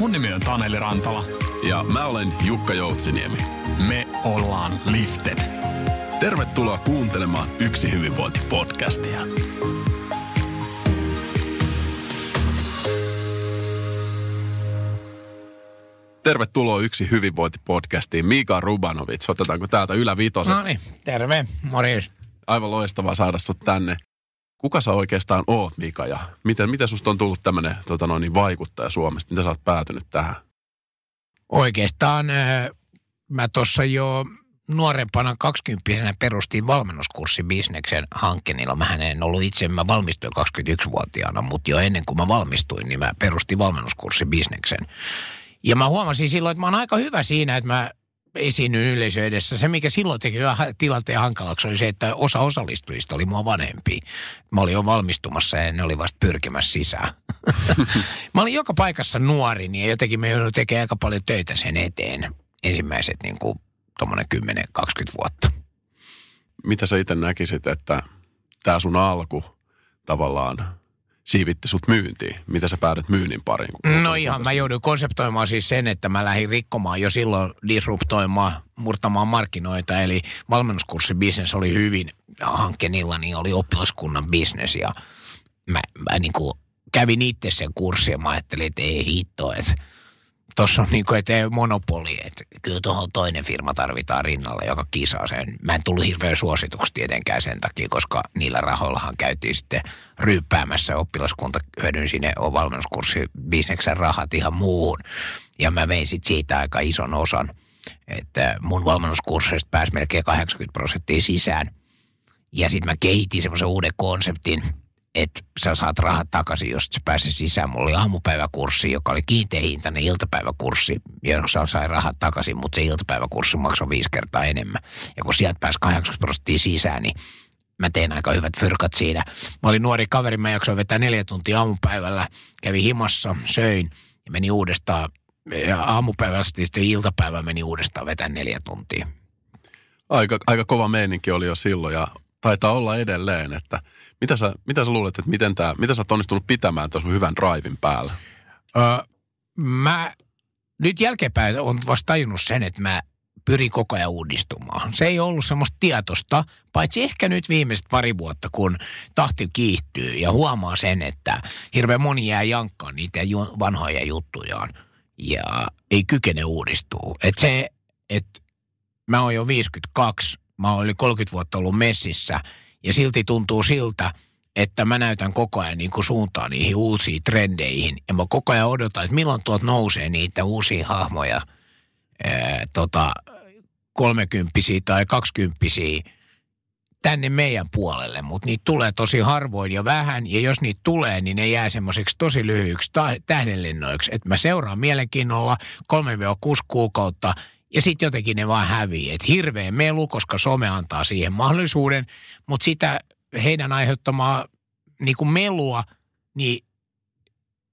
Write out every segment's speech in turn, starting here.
Mun nimi on Taneli Rantala. Ja mä olen Jukka Joutsiniemi. Me ollaan Lifted. Tervetuloa kuuntelemaan Yksi hyvinvointi-podcastia. Tervetuloa Yksi hyvinvointi-podcastiin. Mika Rubanovic, otetaanko täältä ylävitoset? No niin, terve, morjes. Aivan loistavaa saada sut tänne. Kuka sä oikeastaan oot, Mika, ja miten, miten susta on tullut tämmöinen tota noin, vaikuttaja Suomesta? Miten sä oot päätynyt tähän? Oikeastaan äh, mä tuossa jo nuorempana kaksikymppisenä perustin valmennuskurssibisneksen hankkeenilla. Mä en ollut itse, mä valmistuin 21-vuotiaana, mutta jo ennen kuin mä valmistuin, niin mä perustin valmennuskurssibisneksen. Ja mä huomasin silloin, että mä oon aika hyvä siinä, että mä esiinnyin yleisö edessä. Se, mikä silloin teki tilanteen hankalaksi, oli se, että osa osallistujista oli mua vanhempi. Mä olin jo valmistumassa ja ne oli vasta pyrkimässä sisään. mä olin joka paikassa nuori, niin jotenkin me jouduin tekemään aika paljon töitä sen eteen. Ensimmäiset niin kuin tuommoinen 10-20 vuotta. Mitä sä itse näkisit, että tämä sun alku tavallaan siivitti sut myyntiin? Mitä sä päädyt myynnin pariin? No ihan, mä joudun konseptoimaan siis sen, että mä lähdin rikkomaan jo silloin disruptoimaan, murtamaan markkinoita. Eli valmennuskurssibisnes oli hyvin hankkeenilla, niin oli oppilaskunnan bisnes ja mä, mä niin kuin kävin itse sen kurssin ja mä ajattelin, että ei hitto, että tuossa on niin kuin, että monopoli, että kyllä tuohon toinen firma tarvitaan rinnalle, joka kisaa sen. Mä en tullut hirveän suosituksi tietenkään sen takia, koska niillä rahoillahan käytiin sitten ryyppäämässä oppilaskunta hyödynsi ne valmennuskurssi bisneksen rahat ihan muuhun. Ja mä vein sitten siitä aika ison osan, että mun valmennuskursseista pääsi melkein 80 prosenttia sisään. Ja sitten mä kehitin semmoisen uuden konseptin, että sä saat rahat takaisin, jos sä pääset sisään. Mulla oli aamupäiväkurssi, joka oli kiinteähintainen iltapäiväkurssi, jossa sai rahat takaisin, mutta se iltapäiväkurssi maksoi viisi kertaa enemmän. Ja kun sieltä pääsi 80 prosenttia sisään, niin mä tein aika hyvät fyrkat siinä. Mä olin nuori kaveri, mä jaksoin vetää neljä tuntia aamupäivällä, kävi himassa, söin ja meni uudestaan. Ja aamupäivällä sitten iltapäivä meni uudestaan vetää neljä tuntia. Aika, aika kova meininki oli jo silloin ja taitaa olla edelleen, että mitä sä, mitä sä luulet, että miten tää, mitä sä oot onnistunut pitämään tuossa hyvän drivin päällä? Öö, mä nyt jälkeenpäin on vasta tajunnut sen, että mä pyrin koko ajan uudistumaan. Se ei ollut semmoista tietosta, paitsi ehkä nyt viimeiset pari vuotta, kun tahti kiihtyy ja huomaa sen, että hirveän moni jää jankkaan niitä vanhoja juttujaan ja ei kykene uudistua. Et se, että mä oon jo 52, mä oon yli 30 vuotta ollut messissä ja silti tuntuu siltä, että mä näytän koko ajan niin kuin suuntaa niihin uusiin trendeihin. Ja mä koko ajan odotan, että milloin tuot nousee niitä uusia hahmoja, ää, tota, kolmekymppisiä tai kaksikymppisiä tänne meidän puolelle, mutta niitä tulee tosi harvoin ja vähän, ja jos niitä tulee, niin ne jää semmoiseksi tosi lyhyiksi tähdenlennoiksi, että mä seuraan mielenkiinnolla 3-6 kuukautta, ja sitten jotenkin ne vaan hävii. Että hirveä melu, koska some antaa siihen mahdollisuuden, mutta sitä heidän aiheuttamaa niin kuin melua, niin,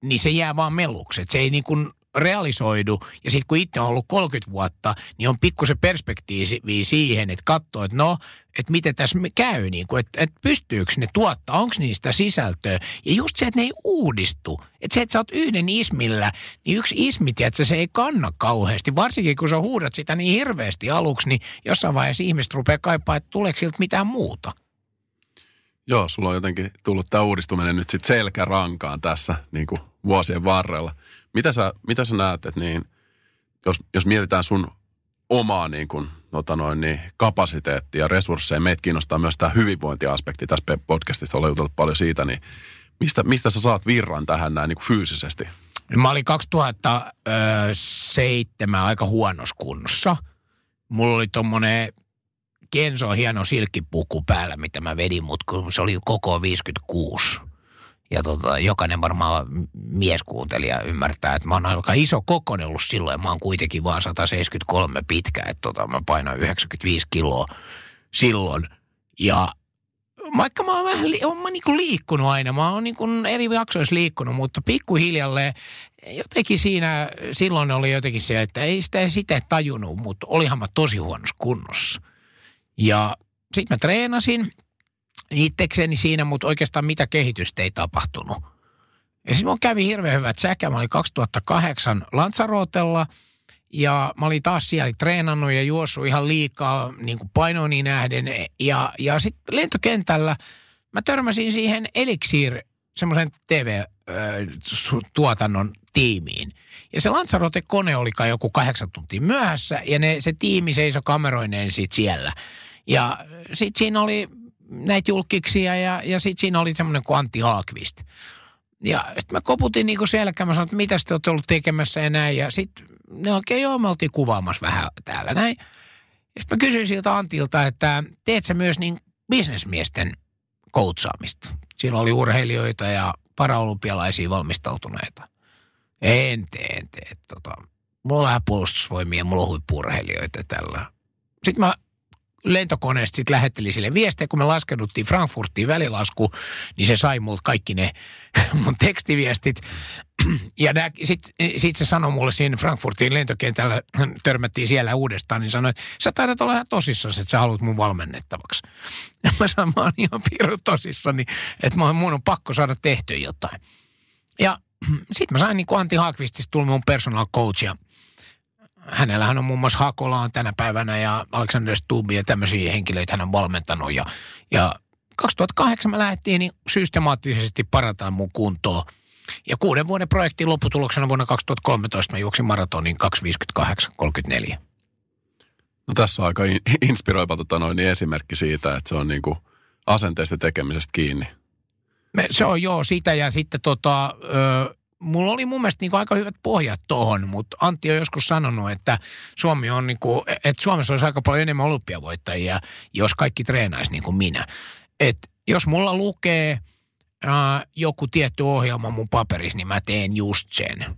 niin se jää vaan meluksi. Et se ei niin kuin realisoidu. Ja sitten kun itse on ollut 30 vuotta, niin on pikkusen perspektiivi siihen, että katsoo, että no, että miten tässä käy, niin kuin, että, että pystyykö ne tuottaa, onko niistä sisältöä. Ja just se, että ne ei uudistu. Että se, että sä oot yhden ismillä, niin yksi ismi, että se ei kanna kauheasti. Varsinkin kun sä huudat sitä niin hirveästi aluksi, niin jossain vaiheessa ihmiset rupeaa kaipaa, että tuleeko siltä mitään muuta. Joo, sulla on jotenkin tullut tämä uudistuminen nyt sitten selkärankaan tässä niin kuin vuosien varrella. Mitä sä, mitä sä näet, että niin, jos, jos mietitään sun omaa niin kuin, nota noin, niin, kapasiteettia ja resursseja, meitä kiinnostaa myös tämä hyvinvointiaspekti. Tässä podcastissa olen jutellut paljon siitä, niin mistä, mistä sä saat virran tähän näin niin kuin fyysisesti? Mä olin 2007 aika huonossa kunnossa. Mulla oli tommonen Kenzo hieno silkkipuku päällä, mitä mä vedin, mutta se oli koko 56 ja tota, jokainen varmaan mieskuuntelija ymmärtää, että mä oon aika iso kokoinen ollut silloin mä oon kuitenkin vaan 173 pitkä, että tota, mä painan 95 kiloa silloin. Ja vaikka mä oon vähän oon mä niinku liikkunut aina, mä oon niinku eri jaksoissa liikkunut, mutta pikkuhiljalle jotenkin siinä silloin oli jotenkin se, että ei sitä sitä tajunnut, mutta olihan mä tosi huonossa kunnossa. Ja sitten mä treenasin – itsekseni siinä, mutta oikeastaan mitä kehitystä ei tapahtunut. Ja sitten mun kävi hirveän hyvät säkä. Mä olin 2008 Lanzarotella ja mä olin taas siellä treenannut ja juossut ihan liikaa niin kuin painoini nähden. Ja, ja sitten lentokentällä mä törmäsin siihen Elixir, semmoisen TV-tuotannon tiimiin. Ja se Lanzarote-kone oli kai joku kahdeksan tuntia myöhässä ja ne, se tiimi seisoi kameroineen sit siellä. Ja sitten siinä oli näitä julkiksia ja, ja sitten siinä oli semmoinen kuin Antti Haakvist. Ja sitten mä koputin niinku selkään, mä sanoin, että mitä te olette ollut tekemässä ja näin. Ja sitten ne oikein joo, me oltiin kuvaamassa vähän täällä näin. Ja sitten mä kysyin siltä Antilta, että teet sä myös niin bisnesmiesten koutsaamista? Siinä oli urheilijoita ja paraolympialaisia valmistautuneita. En tee, en tee. Tota, mulla on vähän puolustusvoimia, mulla on huippuurheilijoita tällä. Sitten mä lentokoneesta sitten lähetteli sille viestejä, kun me laskeuduttiin Frankfurtiin välilasku, niin se sai multa kaikki ne mun tekstiviestit. Ja sitten sit se sanoi mulle siinä Frankfurtin lentokentällä, törmättiin siellä uudestaan, niin sanoi, että sä taidat olla ihan tosissaan, että sä haluat mun valmennettavaksi. Ja mä sanoin, mä oon ihan piru tosissani, että mun on pakko saada tehtyä jotain. Ja sitten mä sain niin kuin Antti Haakvistista tuli mun personal coach ja hänellähän on muun muassa Hakolaan tänä päivänä ja Alexander Stubb ja tämmöisiä henkilöitä hän on valmentanut. Ja, ja 2008 me lähdettiin niin systemaattisesti parantamaan mun kuntoa. Ja kuuden vuoden projektin lopputuloksena vuonna 2013 mä juoksin maratonin 258-34. No tässä on aika inspiroiva tota noin, niin esimerkki siitä, että se on niin kuin asenteista tekemisestä kiinni. Me, se on joo sitä ja sitten tota, ö, mulla oli mun mielestä niin aika hyvät pohjat tuohon, mutta Antti on joskus sanonut, että Suomi on niin kuin, että Suomessa olisi aika paljon enemmän olympiavoittajia, jos kaikki treenaisi niin kuin minä. Et jos mulla lukee ää, joku tietty ohjelma mun paperissa, niin mä teen just sen.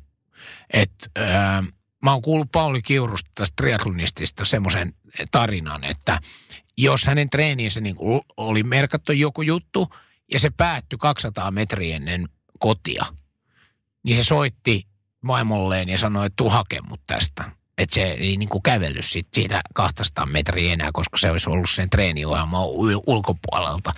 Et, ää, mä oon kuullut Pauli Kiurusta tästä triatlonistista semmoisen tarinan, että jos hänen treeniinsä niin oli merkattu joku juttu ja se päättyi 200 metriä ennen kotia – niin se soitti vaimolleen ja sanoi, että tuu hake mut tästä. Että se ei niin kuin kävellyt sit siitä 200 metriä enää, koska se olisi ollut sen treeniohjelman ulkopuolelta.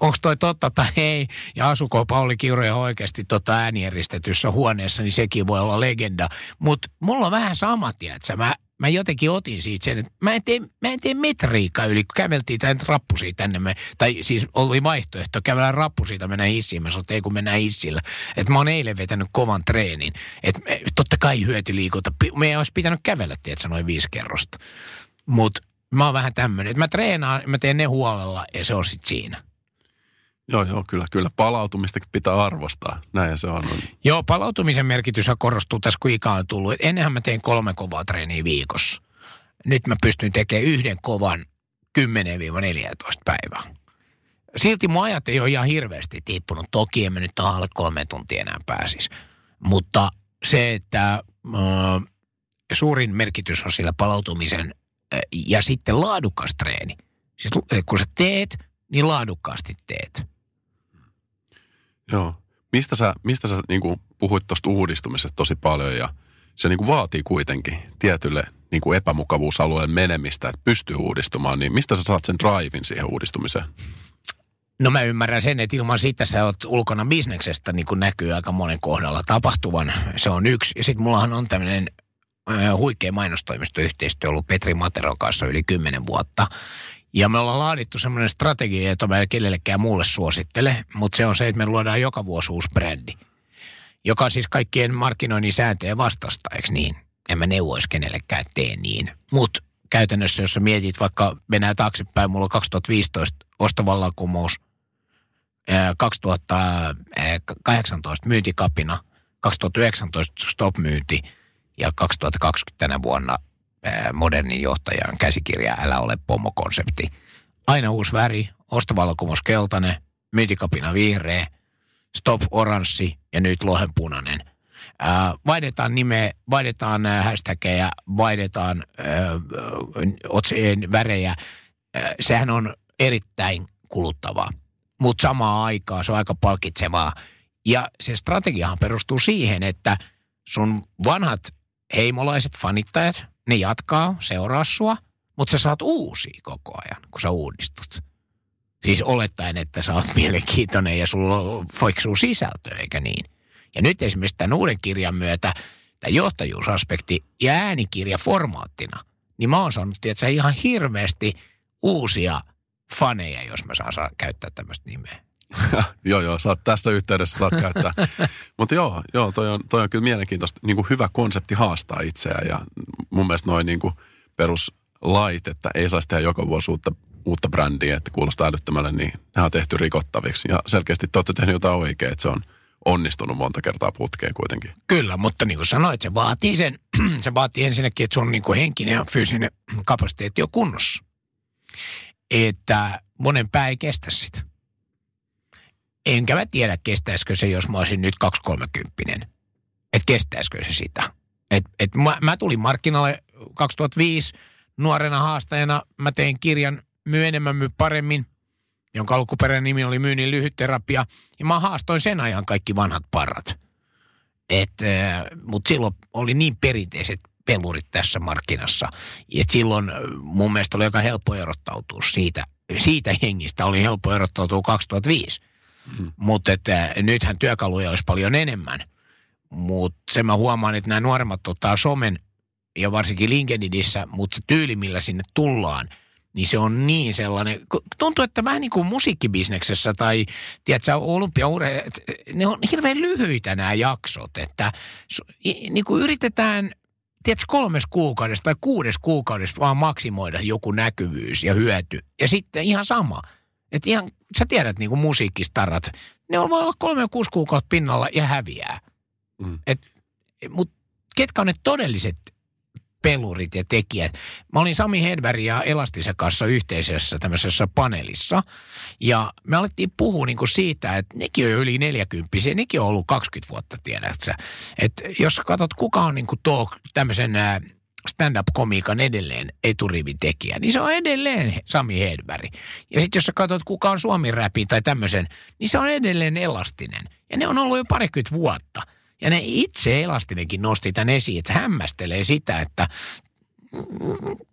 Onko toi totta tai ei? Ja asuko Pauli Kiuroja oikeasti tota äänijärjestetyssä huoneessa, niin sekin voi olla legenda. Mutta mulla on vähän sama, että mä mä jotenkin otin siitä sen, että mä en tee, mä en tee metriikaa yli, kun käveltiin tämän rappusia tänne. Me, tai siis oli vaihtoehto kävellä rappu siitä, mennä hissiin. Mä sanoin, että ei kun mennään hissillä. Että mä oon eilen vetänyt kovan treenin. Että totta kai hyötyliikunta. Me olisi pitänyt kävellä, tiedätkö, noin viisi kerrosta. Mutta mä oon vähän tämmöinen, että mä treenaan, mä teen ne huolella ja se on sitten siinä. Joo, joo, kyllä, kyllä. Palautumistakin pitää arvostaa. Näin se on. Joo, palautumisen merkitys korostuu tässä, kun ikä on tullut. Ennenhän mä tein kolme kovaa treeniä viikossa. Nyt mä pystyn tekemään yhden kovan 10-14 päivää. Silti mun ajat ei ole ihan hirveästi tippunut. Toki en mä nyt alle kolme tuntia enää pääsis. Mutta se, että äh, suurin merkitys on sillä palautumisen äh, ja sitten laadukas treeni. Siis kun sä teet, niin laadukkaasti teet. Joo. Mistä sä, mistä sä niin kuin puhuit tuosta uudistumisesta tosi paljon ja se niin kuin vaatii kuitenkin tietylle niin kuin epämukavuusalueen menemistä, että pystyy uudistumaan, niin mistä sä saat sen drivin siihen uudistumiseen? No mä ymmärrän sen, että ilman sitä sä oot ulkona bisneksestä, niin kuin näkyy aika monen kohdalla tapahtuvan. Se on yksi. Ja sitten mullahan on tämmöinen huikea mainostoimistoyhteistyö ollut Petri Materon kanssa yli kymmenen vuotta. Ja me ollaan laadittu semmoinen strategia, jota mä en kenellekään muulle suosittele, mutta se on se, että me luodaan joka vuosi uusi brändi, joka siis kaikkien markkinoinnin sääntöjen vastasta, eikö niin? En mä neuvoisi kenellekään, tee niin. Mutta käytännössä, jos sä mietit vaikka, mennään taaksepäin, mulla on 2015 ostovallankumous, 2018 myyntikapina, 2019 stop-myynti ja 2020 tänä vuonna modernin johtajan käsikirja Älä ole pomo-konsepti. Aina uusi väri, ostovalkomus keltainen, myyntikapina vihreä, stop oranssi ja nyt lohenpunainen. vaihdetaan nimeä, vaihdetaan hashtageja, vaihdetaan otsien värejä. sehän on erittäin kuluttavaa, mutta samaan aikaan se on aika palkitsevaa. Ja se strategiahan perustuu siihen, että sun vanhat heimolaiset fanittajat, ne jatkaa, seuraa sua, mutta sä saat uusia koko ajan, kun sä uudistut. Siis olettaen, että sä oot mielenkiintoinen ja sulla on fiksuu sisältöä, eikä niin. Ja nyt esimerkiksi tämän uuden kirjan myötä tämä johtajuusaspekti ja äänikirja formaattina, niin mä oon saanut tietysti ihan hirveästi uusia faneja, jos mä saan saa käyttää tämmöistä nimeä. joo, joo, saat tässä yhteydessä saat käyttää. Mutta joo, joo toi, on, toi on kyllä mielenkiintoista. Niin kuin hyvä konsepti haastaa itseään ja mun mielestä noin niin peruslait, että ei saisi tehdä joka vuosi uutta, uutta brändiä, että kuulostaa älyttömälle, niin ne on tehty rikottaviksi. Ja selkeästi te olette tehneet jotain oikein, että se on onnistunut monta kertaa putkeen kuitenkin. Kyllä, mutta niin kuin sanoit, se vaatii, sen, se vaatii ensinnäkin, että sun niin kuin henkinen ja fyysinen kapasiteetti on kunnossa. Että monen pää ei kestä sitä. Enkä mä tiedä, kestäisikö se, jos mä olisin nyt 230 Että kestäisikö se sitä. Et, et mä, mä tulin markkinalle 2005 nuorena haastajana. Mä tein kirjan Myy enemmän, myy paremmin, jonka alkuperäinen nimi oli Myynnin lyhytterapia. Ja mä haastoin sen ajan kaikki vanhat parrat. Mutta silloin oli niin perinteiset pelurit tässä markkinassa. Et silloin mun mielestä oli aika helppo erottautua siitä, siitä hengistä. Oli helppo erottautua 2005. Mutta että nythän työkaluja olisi paljon enemmän. Mutta se mä huomaan, että nämä nuoremmat ottaa somen ja varsinkin LinkedInissä, mutta se tyyli, millä sinne tullaan, niin se on niin sellainen, tuntuu, että vähän niin kuin musiikkibisneksessä tai tiedätkö, olympiaure, ne on hirveän lyhyitä nämä jaksot, että niin kuin yritetään tiedätkö, kolmes kuukaudessa tai kuudes kuukaudessa vaan maksimoida joku näkyvyys ja hyöty. Ja sitten ihan sama. Että ihan, sä tiedät niin kuin musiikkistarat, ne on voi olla kolme ja kuusi kuukautta pinnalla ja häviää. Mm. Mutta ketkä on ne todelliset pelurit ja tekijät. Mä olin Sami Hedberg ja Elastisen kanssa yhteisessä tämmöisessä paneelissa. Ja me alettiin puhua niin kuin siitä, että nekin on jo yli 40, nekin on ollut 20 vuotta, tiedätkö Että jos katsot, kuka on niin kuin tuo tämmöisen stand-up-komiikan edelleen eturivitekijä, niin se on edelleen Sami Hedberg. Ja sitten jos sä katsot, kuka on suomi räpi tai tämmöisen, niin se on edelleen elastinen. Ja ne on ollut jo parikymmentä vuotta. Ja ne itse Elastinenkin nosti tämän esiin, että hämmästelee sitä, että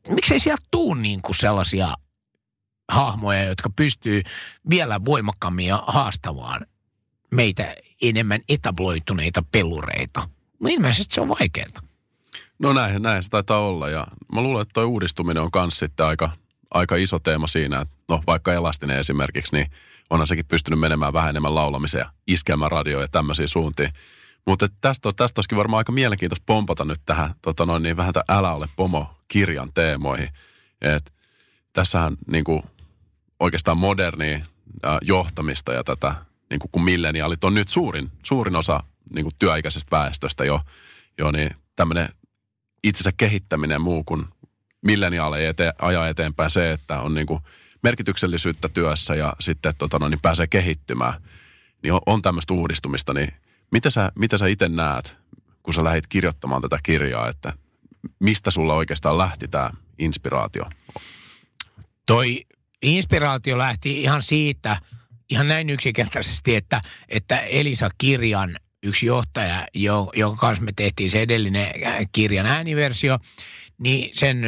miksei sieltä tuu niin kuin sellaisia hahmoja, jotka pystyy vielä voimakkaammin ja haastavaan meitä enemmän etabloituneita pelureita. No ilmeisesti se on vaikeaa. No näin, näin se taitaa olla ja mä luulen, että tuo uudistuminen on myös sitten aika, aika iso teema siinä, että no vaikka Elastinen esimerkiksi, niin onhan sekin pystynyt menemään vähän enemmän laulamiseen ja iskelmäradioon ja tämmöisiin suuntiin. Mutta tästä, tästä olisikin varmaan aika mielenkiintoista pompata nyt tähän tota noin, niin vähän tämän Älä ole pomo-kirjan teemoihin. Et tässähän niin kuin, oikeastaan modernia äh, johtamista ja tätä, niin kuin, kun milleniaalit on nyt suurin, suurin osa niin kuin työikäisestä väestöstä jo, jo niin tämmöinen itsensä kehittäminen muu kuin milleniaaleja ete, ajaa eteenpäin se, että on niin kuin merkityksellisyyttä työssä ja sitten tota noin, niin pääsee kehittymään. Niin on, on tämmöistä uudistumista, niin mitä sä, mitä sä itse näet, kun sä lähdit kirjoittamaan tätä kirjaa, että mistä sulla oikeastaan lähti tämä inspiraatio? Toi inspiraatio lähti ihan siitä, ihan näin yksinkertaisesti, että, että Elisa Kirjan yksi johtaja, jonka kanssa me tehtiin se edellinen kirjan ääniversio, niin sen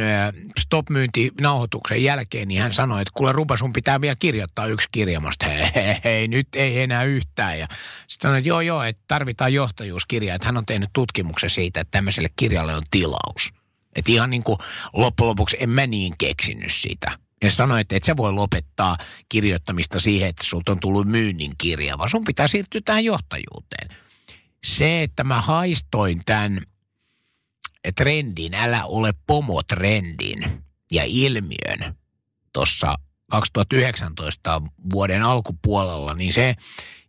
stop-myyntinauhoituksen jälkeen niin hän sanoi, että kuule Ruba, sun pitää vielä kirjoittaa yksi kirjamasta. Hei, hei, hei, nyt ei enää yhtään. Ja sitten sanoi, että joo, joo, että tarvitaan johtajuuskirja. Että hän on tehnyt tutkimuksen siitä, että tämmöiselle kirjalle on tilaus. Että ihan niin kuin loppujen lopuksi en mä niin keksinyt sitä. Ja sanoi, että et sä voi lopettaa kirjoittamista siihen, että sulta on tullut myynnin kirja, vaan sun pitää siirtyä tähän johtajuuteen. Se, että mä haistoin tämän – trendin, älä ole pomotrendin ja ilmiön tuossa 2019 vuoden alkupuolella, niin se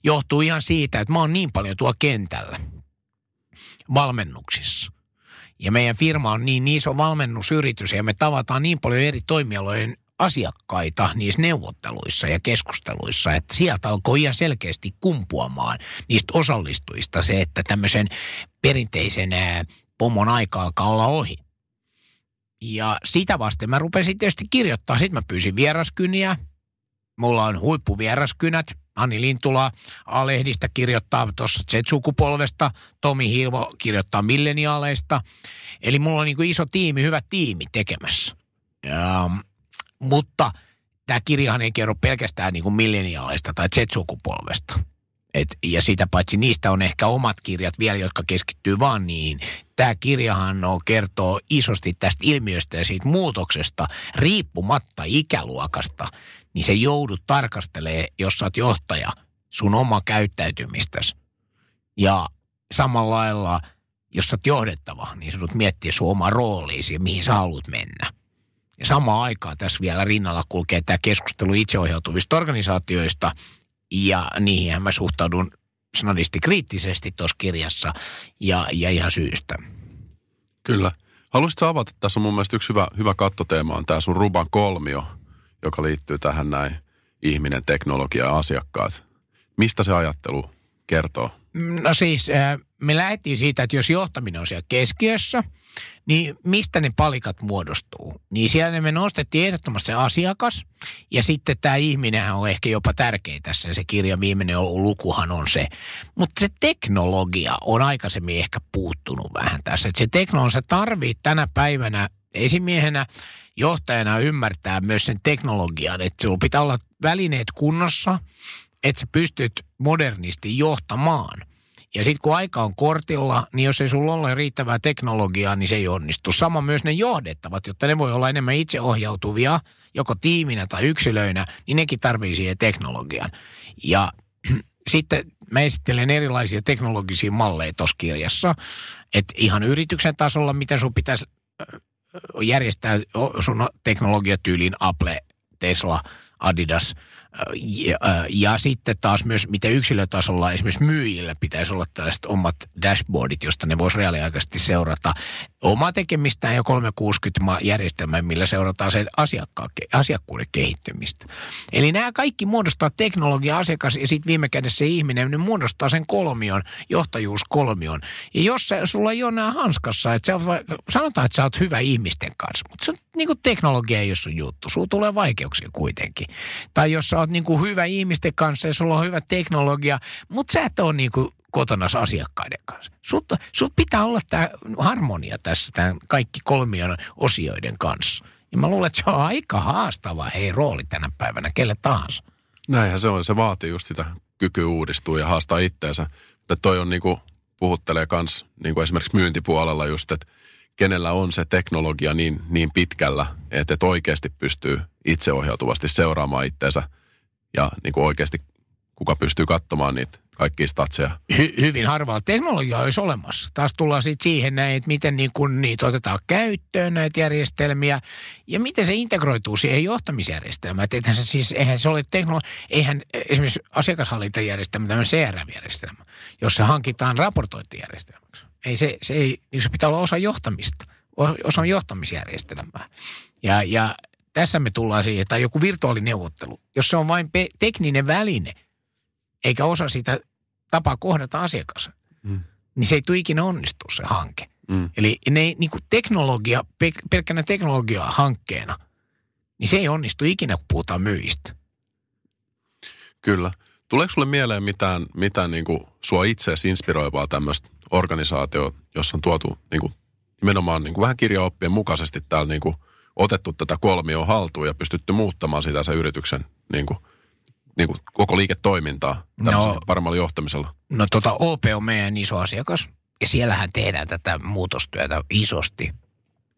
johtuu ihan siitä, että mä oon niin paljon tuo kentällä valmennuksissa. Ja meidän firma on niin iso valmennusyritys ja me tavataan niin paljon eri toimialojen asiakkaita niissä neuvotteluissa ja keskusteluissa, että sieltä alkoi ihan selkeästi kumpuamaan niistä osallistujista se, että tämmöisen perinteisen pomon aika alkaa olla ohi. Ja sitä vasten mä rupesin tietysti kirjoittaa. Sitten mä pyysin vieraskyniä. Mulla on huippuvieraskynät. Anni Lintula A-lehdistä kirjoittaa tuossa Z-sukupolvesta. Tomi Hilvo kirjoittaa milleniaaleista. Eli mulla on niin iso tiimi, hyvä tiimi tekemässä. Ja, mutta tämä kirjahan ei kerro pelkästään niin kuin milleniaaleista tai Z-sukupolvesta Et, ja sitä paitsi niistä on ehkä omat kirjat vielä, jotka keskittyy vaan niihin. Tämä kirjahan on, kertoo isosti tästä ilmiöstä ja siitä muutoksesta riippumatta ikäluokasta. Niin se joudut tarkastelee, jos sä oot johtaja, sun oma käyttäytymistäsi. Ja samalla lailla, jos sä oot johdettava, niin sä miettiä sun oma rooliisi ja mihin sä haluat mennä. Ja samaan aikaan tässä vielä rinnalla kulkee tämä keskustelu itseohjautuvista organisaatioista – ja niihin mä suhtaudun sanallisesti kriittisesti tuossa kirjassa ja, ja ihan syystä. Kyllä. Haluaisitko avata, tässä on mun mielestä yksi hyvä, hyvä kattoteema on tämä sun Ruban kolmio, joka liittyy tähän näin ihminen, teknologia ja asiakkaat. Mistä se ajattelu kertoo? No siis äh, me lähdettiin siitä, että jos johtaminen on siellä keskiössä, niin mistä ne palikat muodostuu? Niin siellä me nostettiin ehdottomasti se asiakas ja sitten tämä ihminen on ehkä jopa tärkein tässä. Se kirja viimeinen lukuhan on se. Mutta se teknologia on aikaisemmin ehkä puuttunut vähän tässä. Että se teknologia, tarvii tänä päivänä esimiehenä johtajana ymmärtää myös sen teknologian, että sinulla pitää olla välineet kunnossa, että sä pystyt modernisti johtamaan – ja sitten kun aika on kortilla, niin jos ei sulla ole riittävää teknologiaa, niin se ei onnistu. Sama myös ne johdettavat, jotta ne voi olla enemmän itseohjautuvia, joko tiiminä tai yksilöinä, niin nekin tarvii siihen teknologian. Ja sitten mä esittelen erilaisia teknologisia malleja tuossa kirjassa, että ihan yrityksen tasolla, mitä sun pitäisi järjestää sun teknologiatyyliin Apple, Tesla, Adidas – ja, ja sitten taas myös, miten yksilötasolla esimerkiksi myyjillä pitäisi olla tällaiset omat dashboardit, josta ne voisi reaaliaikaisesti seurata omaa tekemistään ja 360 järjestelmää, millä seurataan sen asiakkuuden kehittymistä. Eli nämä kaikki muodostaa teknologia, asiakas ja sitten viime kädessä se ihminen, ne muodostaa sen kolmion, johtajuuskolmion. Ja jos se, sulla ei ole nämä hanskassa, että se sanotaan, että sä oot hyvä ihmisten kanssa, mutta se on, niin kuin teknologia ei ole sun juttu, sulla tulee vaikeuksia kuitenkin. Tai jos sä oot niin kuin hyvä ihmisten kanssa ja sulla on hyvä teknologia, mutta sä et ole niin kuin kotona asiakkaiden kanssa. Sut, sut pitää olla tämä harmonia tässä tämän kaikki kolmion osioiden kanssa. Ja mä luulen, että se on aika haastava hei rooli tänä päivänä kelle tahansa. Näinhän se on. Se vaatii just sitä kykyä uudistua ja haastaa itteensä. Mutta toi on niinku, puhuttelee kans niinku esimerkiksi myyntipuolella just, että kenellä on se teknologia niin, niin pitkällä, että et oikeasti pystyy itseohjautuvasti seuraamaan itteensä ja niinku oikeasti kuka pystyy katsomaan niitä kaikki statseja. Hy- hyvin harvalla teknologiaa olisi olemassa. Taas tullaan sitten siihen näin, että miten niin kun niitä otetaan käyttöön näitä järjestelmiä ja miten se integroituu siihen johtamisjärjestelmään. Että eihän se siis, eihän se ole teknologia, eihän esimerkiksi asiakashallintajärjestelmä, tämä CRM-järjestelmä, jossa hankitaan raportointijärjestelmäksi. Ei se, se, ei, niin se pitää olla osa johtamista, osa johtamisjärjestelmää. Ja, ja tässä me tullaan siihen, että joku virtuaalineuvottelu, jos se on vain pe- tekninen väline – eikä osa sitä tapaa kohdata asiakas, mm. niin se ei tule ikinä onnistua se hanke. Mm. Eli ne niin kuin teknologia, pelkkänä teknologia-hankkeena, niin se ei onnistu ikinä, kun puhutaan myyjistä. Kyllä. Tuleeko sulle mieleen mitään, mitään niin kuin sua itseäsi inspiroivaa tämmöistä organisaatio, jossa on tuotu niin kuin, nimenomaan niin kuin vähän kirjaoppien mukaisesti täällä niin kuin, otettu tätä kolmioon haltuun ja pystytty muuttamaan sitä se yrityksen niin kuin, niin kuin koko liiketoimintaa no, paremmalla johtamisella? No tota OP on meidän iso asiakas ja siellähän tehdään tätä muutostyötä isosti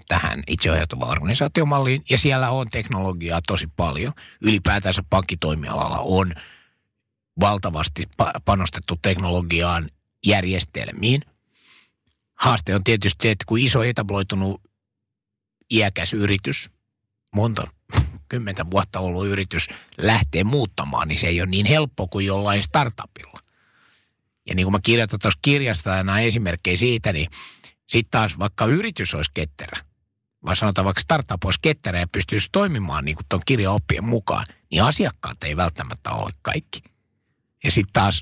tähän itseohjautuvaan organisaatiomalliin ja siellä on teknologiaa tosi paljon. Ylipäätänsä pankkitoimialalla on valtavasti panostettu teknologiaan järjestelmiin. Haaste on tietysti se, että kun iso etabloitunut iäkäs yritys, monta kymmentä vuotta ollut yritys lähtee muuttamaan, niin se ei ole niin helppo kuin jollain startupilla. Ja niin kuin mä kirjoitan tuossa kirjasta aina esimerkkejä siitä, niin sitten taas vaikka yritys olisi ketterä, vai sanotaan vaikka startup olisi ketterä ja pystyisi toimimaan niin kuin tuon kirjan oppien mukaan, niin asiakkaat ei välttämättä ole kaikki. Ja sitten taas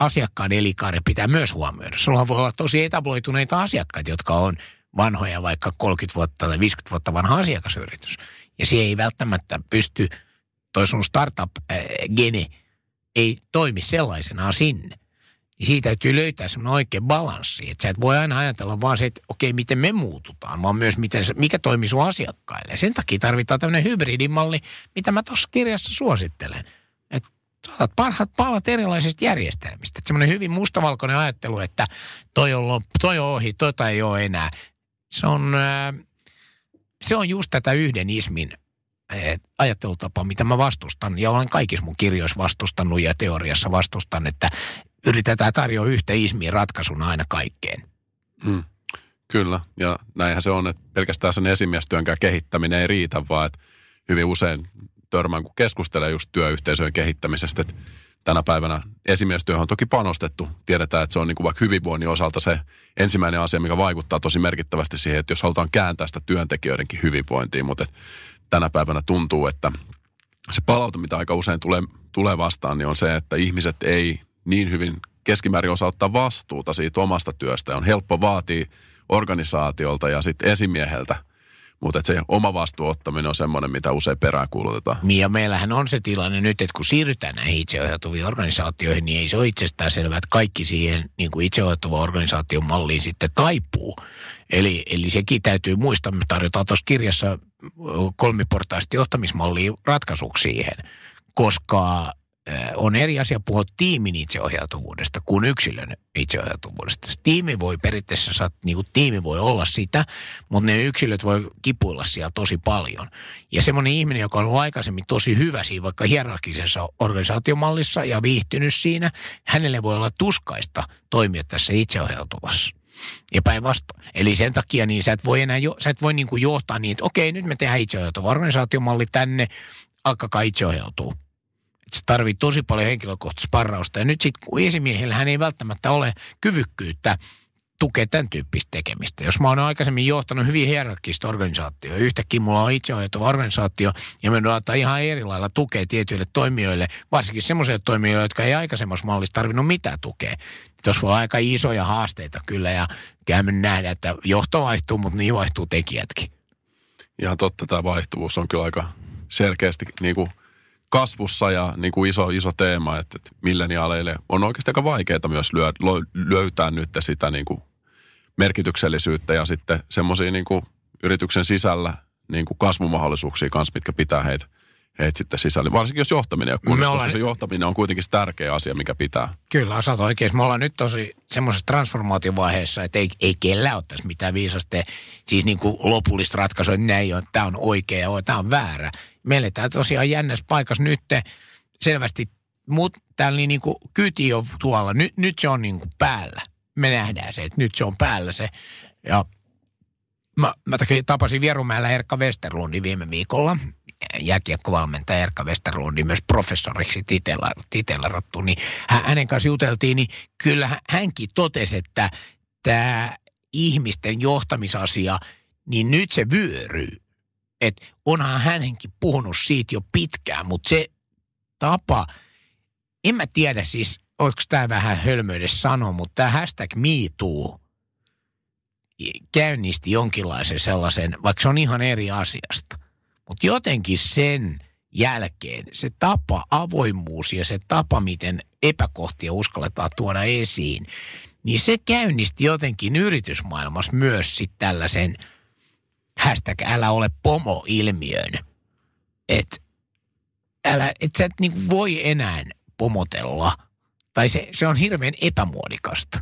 asiakkaan elikaari pitää myös huomioida. Sulla voi olla tosi etabloituneita asiakkaita, jotka on vanhoja, vaikka 30 vuotta tai 50 vuotta vanha asiakasyritys. Ja se ei välttämättä pysty, toi sun startup-gene ei toimi sellaisenaan sinne. Niin siitä täytyy löytää semmoinen oikea balanssi. Että sä et voi aina ajatella vaan se, että okei, miten me muututaan, vaan myös miten, mikä toimii sun asiakkaille. Ja sen takia tarvitaan tämmöinen hybridimalli, mitä mä tuossa kirjassa suosittelen. Että saatat parhaat palat erilaisista järjestelmistä. Semmoinen hyvin mustavalkoinen ajattelu, että toi on, loppu, toi on ohi, tota ei ole enää. Se on, se on just tätä yhden ismin ajattelutapa, mitä mä vastustan. Ja olen kaikissa mun kirjoissa vastustanut ja teoriassa vastustan, että yritetään tarjoa yhtä ismiä ratkaisuna aina kaikkeen. Mm. Kyllä, ja näinhän se on, että pelkästään sen esimiestyönkään kehittäminen ei riitä, vaan että hyvin usein törmään, kun keskustelee just työyhteisöjen kehittämisestä, että tänä päivänä esimiestyöhön on toki panostettu. Tiedetään, että se on niin kuin vaikka hyvinvoinnin osalta se ensimmäinen asia, mikä vaikuttaa tosi merkittävästi siihen, että jos halutaan kääntää sitä työntekijöidenkin hyvinvointiin, mutta tänä päivänä tuntuu, että se palaute, mitä aika usein tulee, tulee vastaan, niin on se, että ihmiset ei niin hyvin keskimäärin osaa ottaa vastuuta siitä omasta työstä. On helppo vaatia organisaatiolta ja sitten esimieheltä mutta se oma vastuuottaminen on semmoinen, mitä usein peräänkuulutetaan. Ja meillähän on se tilanne nyt, että kun siirrytään näihin itseohjautuviin organisaatioihin, niin ei se ole itsestään selvää, että kaikki siihen niin kuin itseohjautuvan organisaation malliin sitten taipuu. Eli, eli sekin täytyy muistaa, me tarjotaan tuossa kirjassa kolmiportaisesti johtamismalliin ratkaisuksi siihen, koska on eri asia puhua tiimin itseohjautuvuudesta kuin yksilön itseohjautuvuudesta. Tiimi voi periaatteessa, niin kuin tiimi voi olla sitä, mutta ne yksilöt voi kipuilla siellä tosi paljon. Ja semmoinen ihminen, joka on ollut aikaisemmin tosi hyvä siinä vaikka hierarkisessa organisaatiomallissa ja viihtynyt siinä, hänelle voi olla tuskaista toimia tässä itseohjautuvassa. Ja päinvastoin. Eli sen takia niin sä et voi enää jo, sä et voi niin kuin johtaa niin, että okei, nyt me tehdään itseohjautuva organisaatiomalli tänne, alkakaa itseohjautua se tarvii tosi paljon henkilökohtaista sparrausta. Ja nyt sitten kun esimiehillä hän ei välttämättä ole kyvykkyyttä tukea tämän tyyppistä tekemistä. Jos mä oon aikaisemmin johtanut hyvin hierarkista organisaatioa, yhtäkkiä mulla on itseohjautuva organisaatio ja me antaa ihan eri lailla tukea tietyille toimijoille, varsinkin semmoisille toimijoille, jotka ei aikaisemmassa mallissa tarvinnut mitään tukea. Tuossa voi aika isoja haasteita kyllä ja käymme nähdä, että johto vaihtuu, mutta niin vaihtuu tekijätkin. Ihan totta, tämä vaihtuvuus on kyllä aika selkeästi niin kuin kasvussa ja niin kuin iso, iso teema, että, että milleniaaleille on oikeasti aika vaikeaa myös lyö, löytää nyt sitä niin kuin merkityksellisyyttä ja sitten semmoisia niin kuin yrityksen sisällä niin kuin kasvumahdollisuuksia kanssa, mitkä pitää heitä, heitä sitten sisällä. Varsinkin jos johtaminen on kunnossa, ollaan... koska se johtaminen on kuitenkin se tärkeä asia, mikä pitää. Kyllä, osaat oikein. Me ollaan nyt tosi semmoisessa transformaatiovaiheessa, että ei, ei kellään ole tässä mitään viisaste, siis niin kuin lopullista ratkaisua, että näin on, tämä on oikea ja tämä on väärä me eletään tosiaan jännässä paikassa nyt selvästi, mutta täällä niin kuin kyti on tuolla, nyt, nyt se on niin kuin päällä. Me nähdään se, että nyt se on päällä se. Ja mä, mä tapasin Vierumäellä Erkka Westerlundin viime viikolla, jääkiekkovalmentaja Erkka Westerlundin myös professoriksi titelerattu, niin hänen kanssa juteltiin, niin kyllä hänkin totesi, että tämä ihmisten johtamisasia, niin nyt se vyöryy että onhan hänenkin puhunut siitä jo pitkään, mutta se tapa, en mä tiedä siis, olisiko tämä vähän hölmöydessä sanoa, mutta tämä hashtag MeToo käynnisti jonkinlaisen sellaisen, vaikka se on ihan eri asiasta, mutta jotenkin sen jälkeen se tapa, avoimuus ja se tapa, miten epäkohtia uskalletaan tuoda esiin, niin se käynnisti jotenkin yritysmaailmassa myös sitten tällaisen – hashtag älä ole pomo-ilmiön. Että älä, et sä et niin voi enää pomotella. Tai se, se on hirveän epämuodikasta.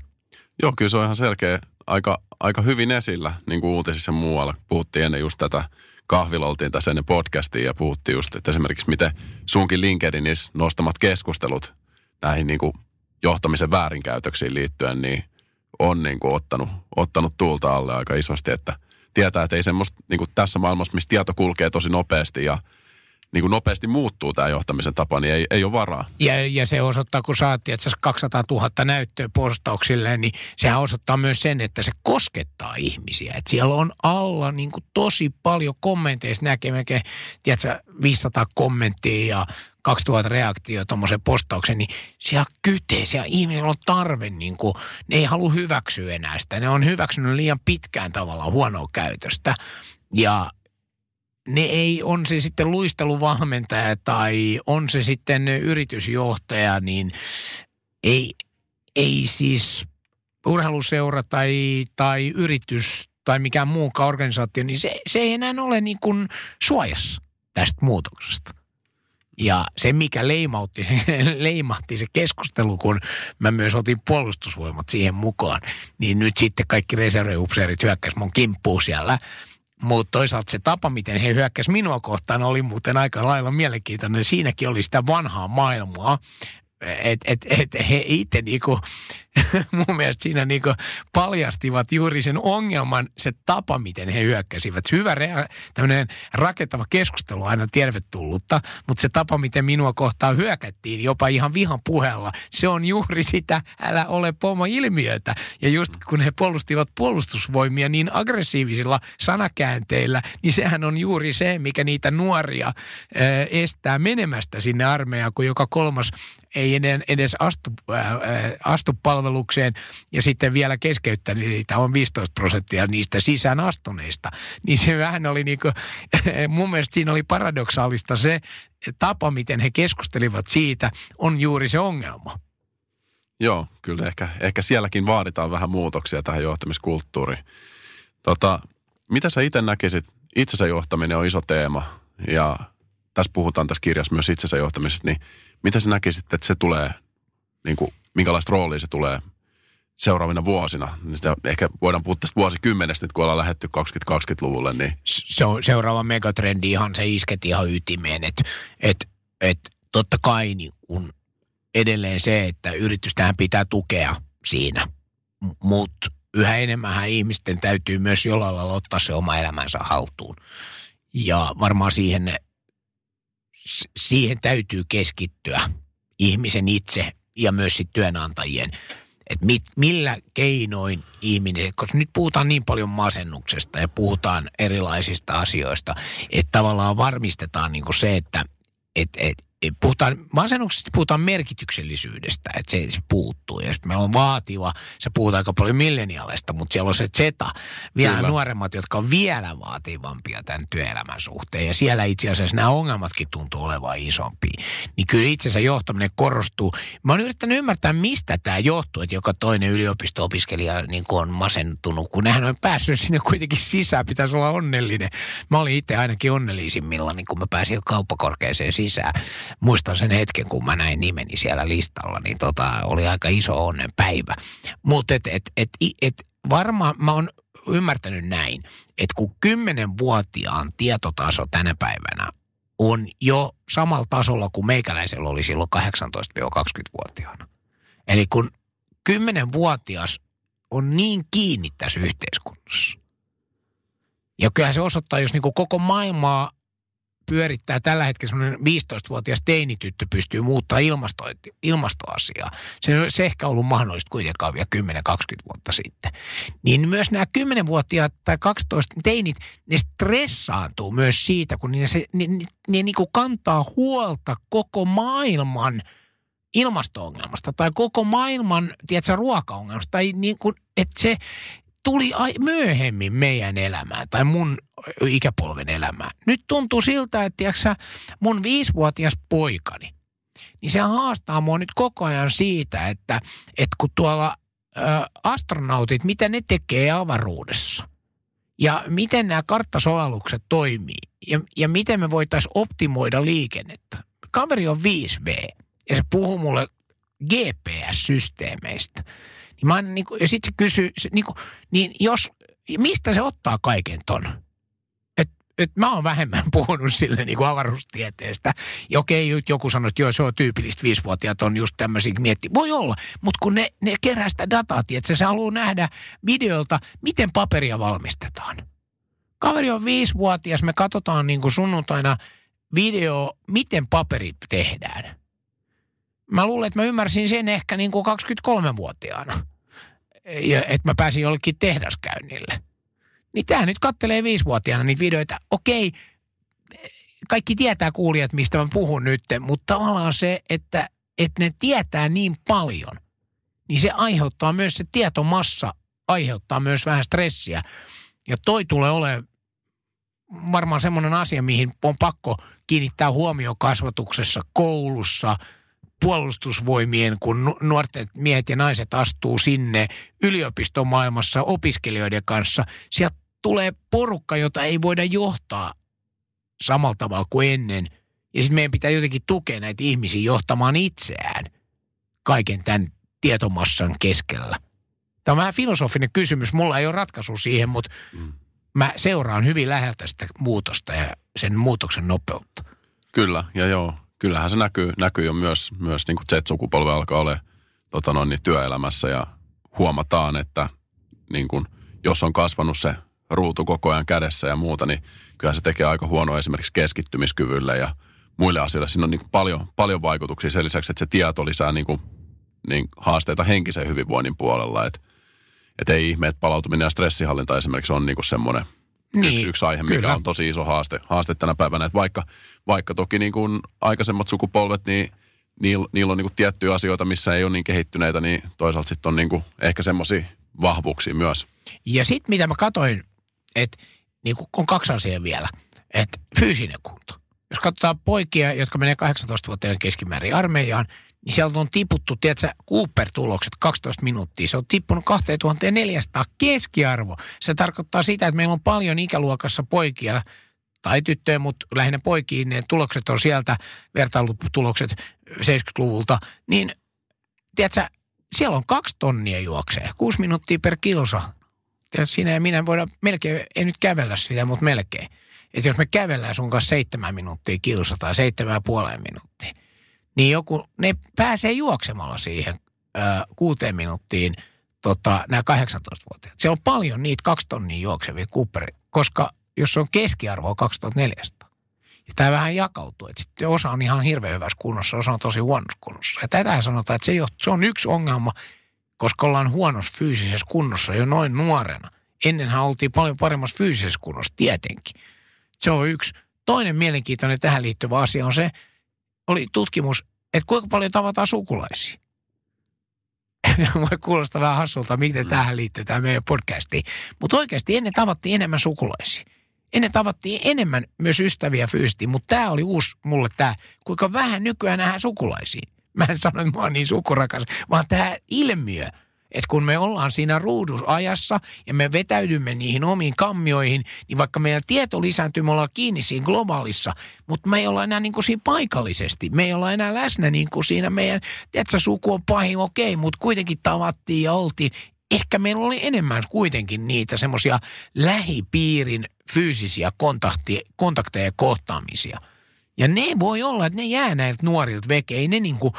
Joo, kyllä se on ihan selkeä, aika, aika hyvin esillä, niin kuin uutisissa muualla. Puhuttiin ennen just tätä, kahvilla oltiin tässä ennen podcastia ja puhuttiin just, että esimerkiksi miten sunkin LinkedInissä nostamat keskustelut näihin niin kuin johtamisen väärinkäytöksiin liittyen, niin on niin kuin ottanut, ottanut tuulta alle aika isosti, että – tietää, että ei semmoista niin tässä maailmassa, missä tieto kulkee tosi nopeasti ja niin kuin nopeasti muuttuu tämä johtamisen tapa, niin ei, ei ole varaa. Ja, ja se osoittaa, kun saatiin että 200 000 näyttöä postauksille, niin sehän osoittaa myös sen, että se koskettaa ihmisiä. Että siellä on alla niin kuin tosi paljon kommentteja, näkee melkein, tiedätkö, 500 kommenttia ja 2000 reaktio tuommoisen postauksen, niin siellä kytee, siellä ihmisillä on tarve, niin kuin, ne ei halua hyväksyä enää sitä. Ne on hyväksynyt liian pitkään tavallaan huonoa käytöstä. Ja ne ei, on se sitten luisteluvalmentaja tai on se sitten yritysjohtaja, niin ei, ei siis urheiluseura tai, tai yritys tai mikään muukaan organisaatio, niin se, se ei enää ole niin kuin suojassa tästä muutoksesta. Ja se, mikä leimautti, se, leimahti se keskustelu, kun mä myös otin puolustusvoimat siihen mukaan, niin nyt sitten kaikki reserviupseerit hyökkäs mun kimppuun siellä. Mutta toisaalta se tapa, miten he hyökkäsivät minua kohtaan, oli muuten aika lailla mielenkiintoinen. Siinäkin oli sitä vanhaa maailmaa, että et, et he itse niinku, mun mielestä siinä niinku paljastivat juuri sen ongelman, se tapa, miten he hyökkäsivät. Hyvä tämmöinen rakentava keskustelu aina tervetullutta, mutta se tapa, miten minua kohtaan hyökättiin jopa ihan vihan puheella, se on juuri sitä älä ole pomo ilmiötä. Ja just kun he puolustivat puolustusvoimia niin aggressiivisilla sanakäänteillä, niin sehän on juuri se, mikä niitä nuoria ää, estää menemästä sinne armeijaan, kun joka kolmas ei edes astu, ää, astu palvelukseen ja sitten vielä keskeyttänyt niitä on 15 prosenttia niistä sisään astuneista. Niin se vähän oli niin kuin, mun mielestä siinä oli paradoksaalista se tapa, miten he keskustelivat siitä, on juuri se ongelma. Joo, kyllä ehkä, ehkä sielläkin vaaditaan vähän muutoksia tähän johtamiskulttuuriin. Tota, mitä sä itse näkisit? Itsensä johtaminen on iso teema ja tässä puhutaan tässä kirjassa myös itsensä johtamisesta, niin mitä sä näkisit, että se tulee, niin kuin, minkälaista roolia se tulee seuraavina vuosina? Sitä ehkä voidaan puhua tästä vuosikymmenestä, nyt kun ollaan lähetty 2020-luvulle. Niin. Se on seuraava megatrendi ihan se isket ihan ytimeen, että et, et, totta kai niin kun edelleen se, että yritystähän pitää tukea siinä, mutta yhä enemmän ihmisten täytyy myös jollain lailla ottaa se oma elämänsä haltuun. Ja varmaan siihen siihen täytyy keskittyä ihmisen itse ja myös sitten työnantajien. Että mit, millä keinoin ihminen, koska nyt puhutaan niin paljon masennuksesta ja puhutaan erilaisista asioista, että tavallaan varmistetaan niin se, että et, et, puhutaan, masennuksesta puhutaan merkityksellisyydestä, että se, se puuttuu. Ja meillä on vaativa, se puhutaan aika paljon milleniaaleista, mutta siellä on se zeta, vielä Kyllä. nuoremmat, jotka on vielä vaativampia tämän työelämän suhteen. Ja siellä itse asiassa nämä ongelmatkin tuntuu olevan isompia. Niin kyllä itse asiassa johtaminen korostuu. Mä oon yrittänyt ymmärtää, mistä tämä johtuu, että joka toinen yliopisto-opiskelija niin on masentunut, kun nehän on päässyt sinne kuitenkin sisään, pitäisi olla onnellinen. Mä olin itse ainakin onnellisimmilla, niin kun mä pääsin kauppakorkeeseen sisään muistan sen hetken, kun mä näin nimeni siellä listalla, niin tota, oli aika iso onnen päivä. Mutta et, et, et, et, varmaan mä oon ymmärtänyt näin, että kun kymmenenvuotiaan tietotaso tänä päivänä on jo samalla tasolla kuin meikäläisellä oli silloin 18-20-vuotiaana. Eli kun kymmenenvuotias on niin kiinni tässä yhteiskunnassa. Ja kyllä se osoittaa, jos niin koko maailmaa pyörittää tällä hetkellä semmoinen 15-vuotias teinityttö pystyy muuttaa ilmasto, ilmastoasiaa. Se se ehkä ollut mahdollista kuitenkaan vielä 10-20 vuotta sitten. Niin myös nämä 10-vuotiaat tai 12 teinit, ne stressaantuu myös siitä, kun ne, se, ne, ne, ne niin kuin kantaa huolta koko maailman ilmasto-ongelmasta tai koko maailman, tiedätkö, ruokaongelmasta. Tai niin kuin, että se, tuli myöhemmin meidän elämään tai mun ikäpolven elämään. Nyt tuntuu siltä, että tiiäksä, mun viisivuotias poikani, niin se haastaa mua nyt koko ajan siitä, että, että kun tuolla astronautit, mitä ne tekee avaruudessa ja miten nämä karttasovellukset toimii ja, ja miten me voitaisiin optimoida liikennettä. Kaveri on 5V ja se puhuu mulle GPS-systeemeistä. Niin mä niin kuin, ja sitten se kysyy, se, niin, kuin, niin jos, mistä se ottaa kaiken ton? Et, mä oon vähemmän puhunut sille niin kuin avaruustieteestä. Ja okei, joku sanoo, että joo, se on tyypillistä, viisivuotiaat on just tämmöisiä mietti. Voi olla, mutta kun ne, ne kerää sitä dataa, että se haluaa nähdä videolta, miten paperia valmistetaan. Kaveri on viisivuotias, me katsotaan niin kuin sunnuntaina video, miten paperit tehdään mä luulen, että mä ymmärsin sen ehkä niin kuin 23-vuotiaana. Ja että mä pääsin jollekin tehdaskäynnille. Niin tää nyt kattelee viisivuotiaana niitä videoita. Okei, kaikki tietää kuulijat, mistä mä puhun nyt, mutta tavallaan se, että, että ne tietää niin paljon, niin se aiheuttaa myös se tietomassa, aiheuttaa myös vähän stressiä. Ja toi tulee olemaan varmaan semmoinen asia, mihin on pakko kiinnittää huomioon kasvatuksessa, koulussa – puolustusvoimien, kun nuorten miehet ja naiset astuu sinne yliopistomaailmassa opiskelijoiden kanssa, sieltä tulee porukka, jota ei voida johtaa samalla tavalla kuin ennen. Ja sitten meidän pitää jotenkin tukea näitä ihmisiä johtamaan itseään kaiken tämän tietomassan keskellä. Tämä on vähän filosofinen kysymys. Mulla ei ole ratkaisu siihen, mutta mm. mä seuraan hyvin läheltä sitä muutosta ja sen muutoksen nopeutta. Kyllä, ja joo. Kyllähän se näkyy, näkyy jo myös, myös niin kuin Z-sukupolve alkaa olla tota noin, niin työelämässä ja huomataan, että niin kuin, jos on kasvanut se ruutu koko ajan kädessä ja muuta, niin kyllä se tekee aika huonoa esimerkiksi keskittymiskyvylle ja muille asioille. Siinä on niin paljon, paljon vaikutuksia sen lisäksi, että se tieto lisää niin kuin, niin haasteita henkisen hyvinvoinnin puolella. Että et ei ihme, että palautuminen ja stressihallinta esimerkiksi on niin kuin semmoinen niin, yksi, yksi aihe, kyllä. mikä on tosi iso haaste, haaste tänä päivänä. Että vaikka, vaikka toki niin kuin aikaisemmat sukupolvet, niin niillä, niillä on niin kuin tiettyjä asioita, missä ei ole niin kehittyneitä, niin toisaalta sitten on niin kuin ehkä semmoisia vahvuuksia myös. Ja sitten mitä mä katoin, että niin on kaksi asiaa vielä, että fyysinen kunto. Jos katsotaan poikia, jotka menee 18-vuotiaiden keskimäärin armeijaan, niin sieltä on tiputtu, tiedätkö, Cooper-tulokset 12 minuuttia. Se on tippunut 2400 keskiarvo. Se tarkoittaa sitä, että meillä on paljon ikäluokassa poikia tai tyttöjä, mutta lähinnä poikiin, ne tulokset on sieltä, vertailutulokset 70-luvulta, niin tiedätkö, siellä on kaksi tonnia juoksee, kuusi minuuttia per kilsa. Ja sinä ja minä voidaan melkein, ei nyt kävellä sitä, mutta melkein. Että jos me kävellään sun kanssa seitsemän minuuttia kilsa tai seitsemän puoleen minuuttia, niin joku, ne pääsee juoksemalla siihen ö, kuuteen minuuttiin tota, nämä 18-vuotiaat. Siellä on paljon niitä kaksi tonnia juoksevia Cooperi, koska jos on keskiarvo 2400. Ja tämä vähän jakautuu, että sitten osa on ihan hirveän hyvässä kunnossa, osa on tosi huonossa kunnossa. Ja tätä sanotaan, että se, jo, se on yksi ongelma, koska ollaan huonossa fyysisessä kunnossa jo noin nuorena. Ennenhän oltiin paljon paremmassa fyysisessä kunnossa, tietenkin. Se on yksi. Toinen mielenkiintoinen tähän liittyvä asia on se, oli tutkimus, että kuinka paljon tavataan sukulaisia. Voi kuulostaa vähän hassulta, miten mm. tähän liittyy tämä meidän podcastiin. Mutta oikeasti ennen tavattiin enemmän sukulaisia. Ennen tavattiin enemmän myös ystäviä fyysisesti, mutta tämä oli uusi mulle tämä, kuinka vähän nykyään nähdään sukulaisia. Mä en sano, että mä oon niin sukurakas, vaan tämä ilmiö – että kun me ollaan siinä ruudusajassa ja me vetäydymme niihin omiin kammioihin, niin vaikka meidän tieto lisääntyy, me ollaan kiinni siinä globaalissa, mutta me ei olla enää niin kuin siinä paikallisesti. Me ei olla enää läsnä niin kuin siinä meidän, tiedätkö, suku on pahin, okei, mutta kuitenkin tavattiin ja oltiin. Ehkä meillä oli enemmän kuitenkin niitä semmoisia lähipiirin fyysisiä kontakti, kontakteja ja kohtaamisia. Ja ne voi olla, että ne jää näiltä nuorilta veke. Ne niin kuin,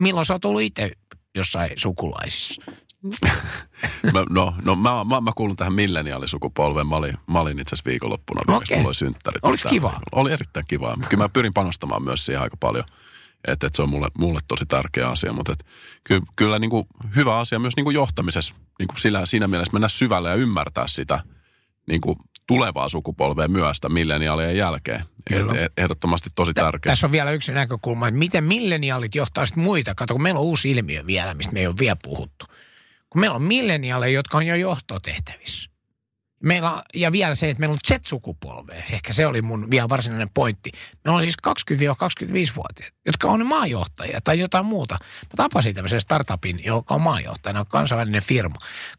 milloin sä oot ollut itse jossain sukulaisissa? mä, no, no mä, mä, mä kuulun tähän milleniaalisukupolveen. Mä olin, mä olin itse asiassa viikonloppuna. Okay. Mulla oli synttärit. Oliko kiva? Oli erittäin kiva. Kyllä mä pyrin panostamaan myös siihen aika paljon. Että et se on mulle, mulle tosi tärkeä asia. Mutta et, kyllä, kyllä niin kuin hyvä asia myös niin kuin johtamisessa. Niin kuin sillä, siinä mielessä mennä syvälle ja ymmärtää sitä niin kuin tulevaa sukupolvea myös milleniaalien jälkeen. Et, ehdottomasti tosi tärkeää. Tässä on vielä yksi näkökulma, että miten milleniaalit johtaa muita. Kato, kun meillä on uusi ilmiö vielä, mistä me ei ole vielä puhuttu. Kun meillä on milleniaaleja, jotka on jo johtotehtävissä. Meillä on, ja vielä se, että meillä on Z-sukupolve. Ehkä se oli mun vielä varsinainen pointti. Meillä on siis 20-25-vuotiaat, jotka on maajohtajia tai jotain muuta. Mä tapasin tämmöisen startupin, joka on maajohtajana, kansainvälinen firma.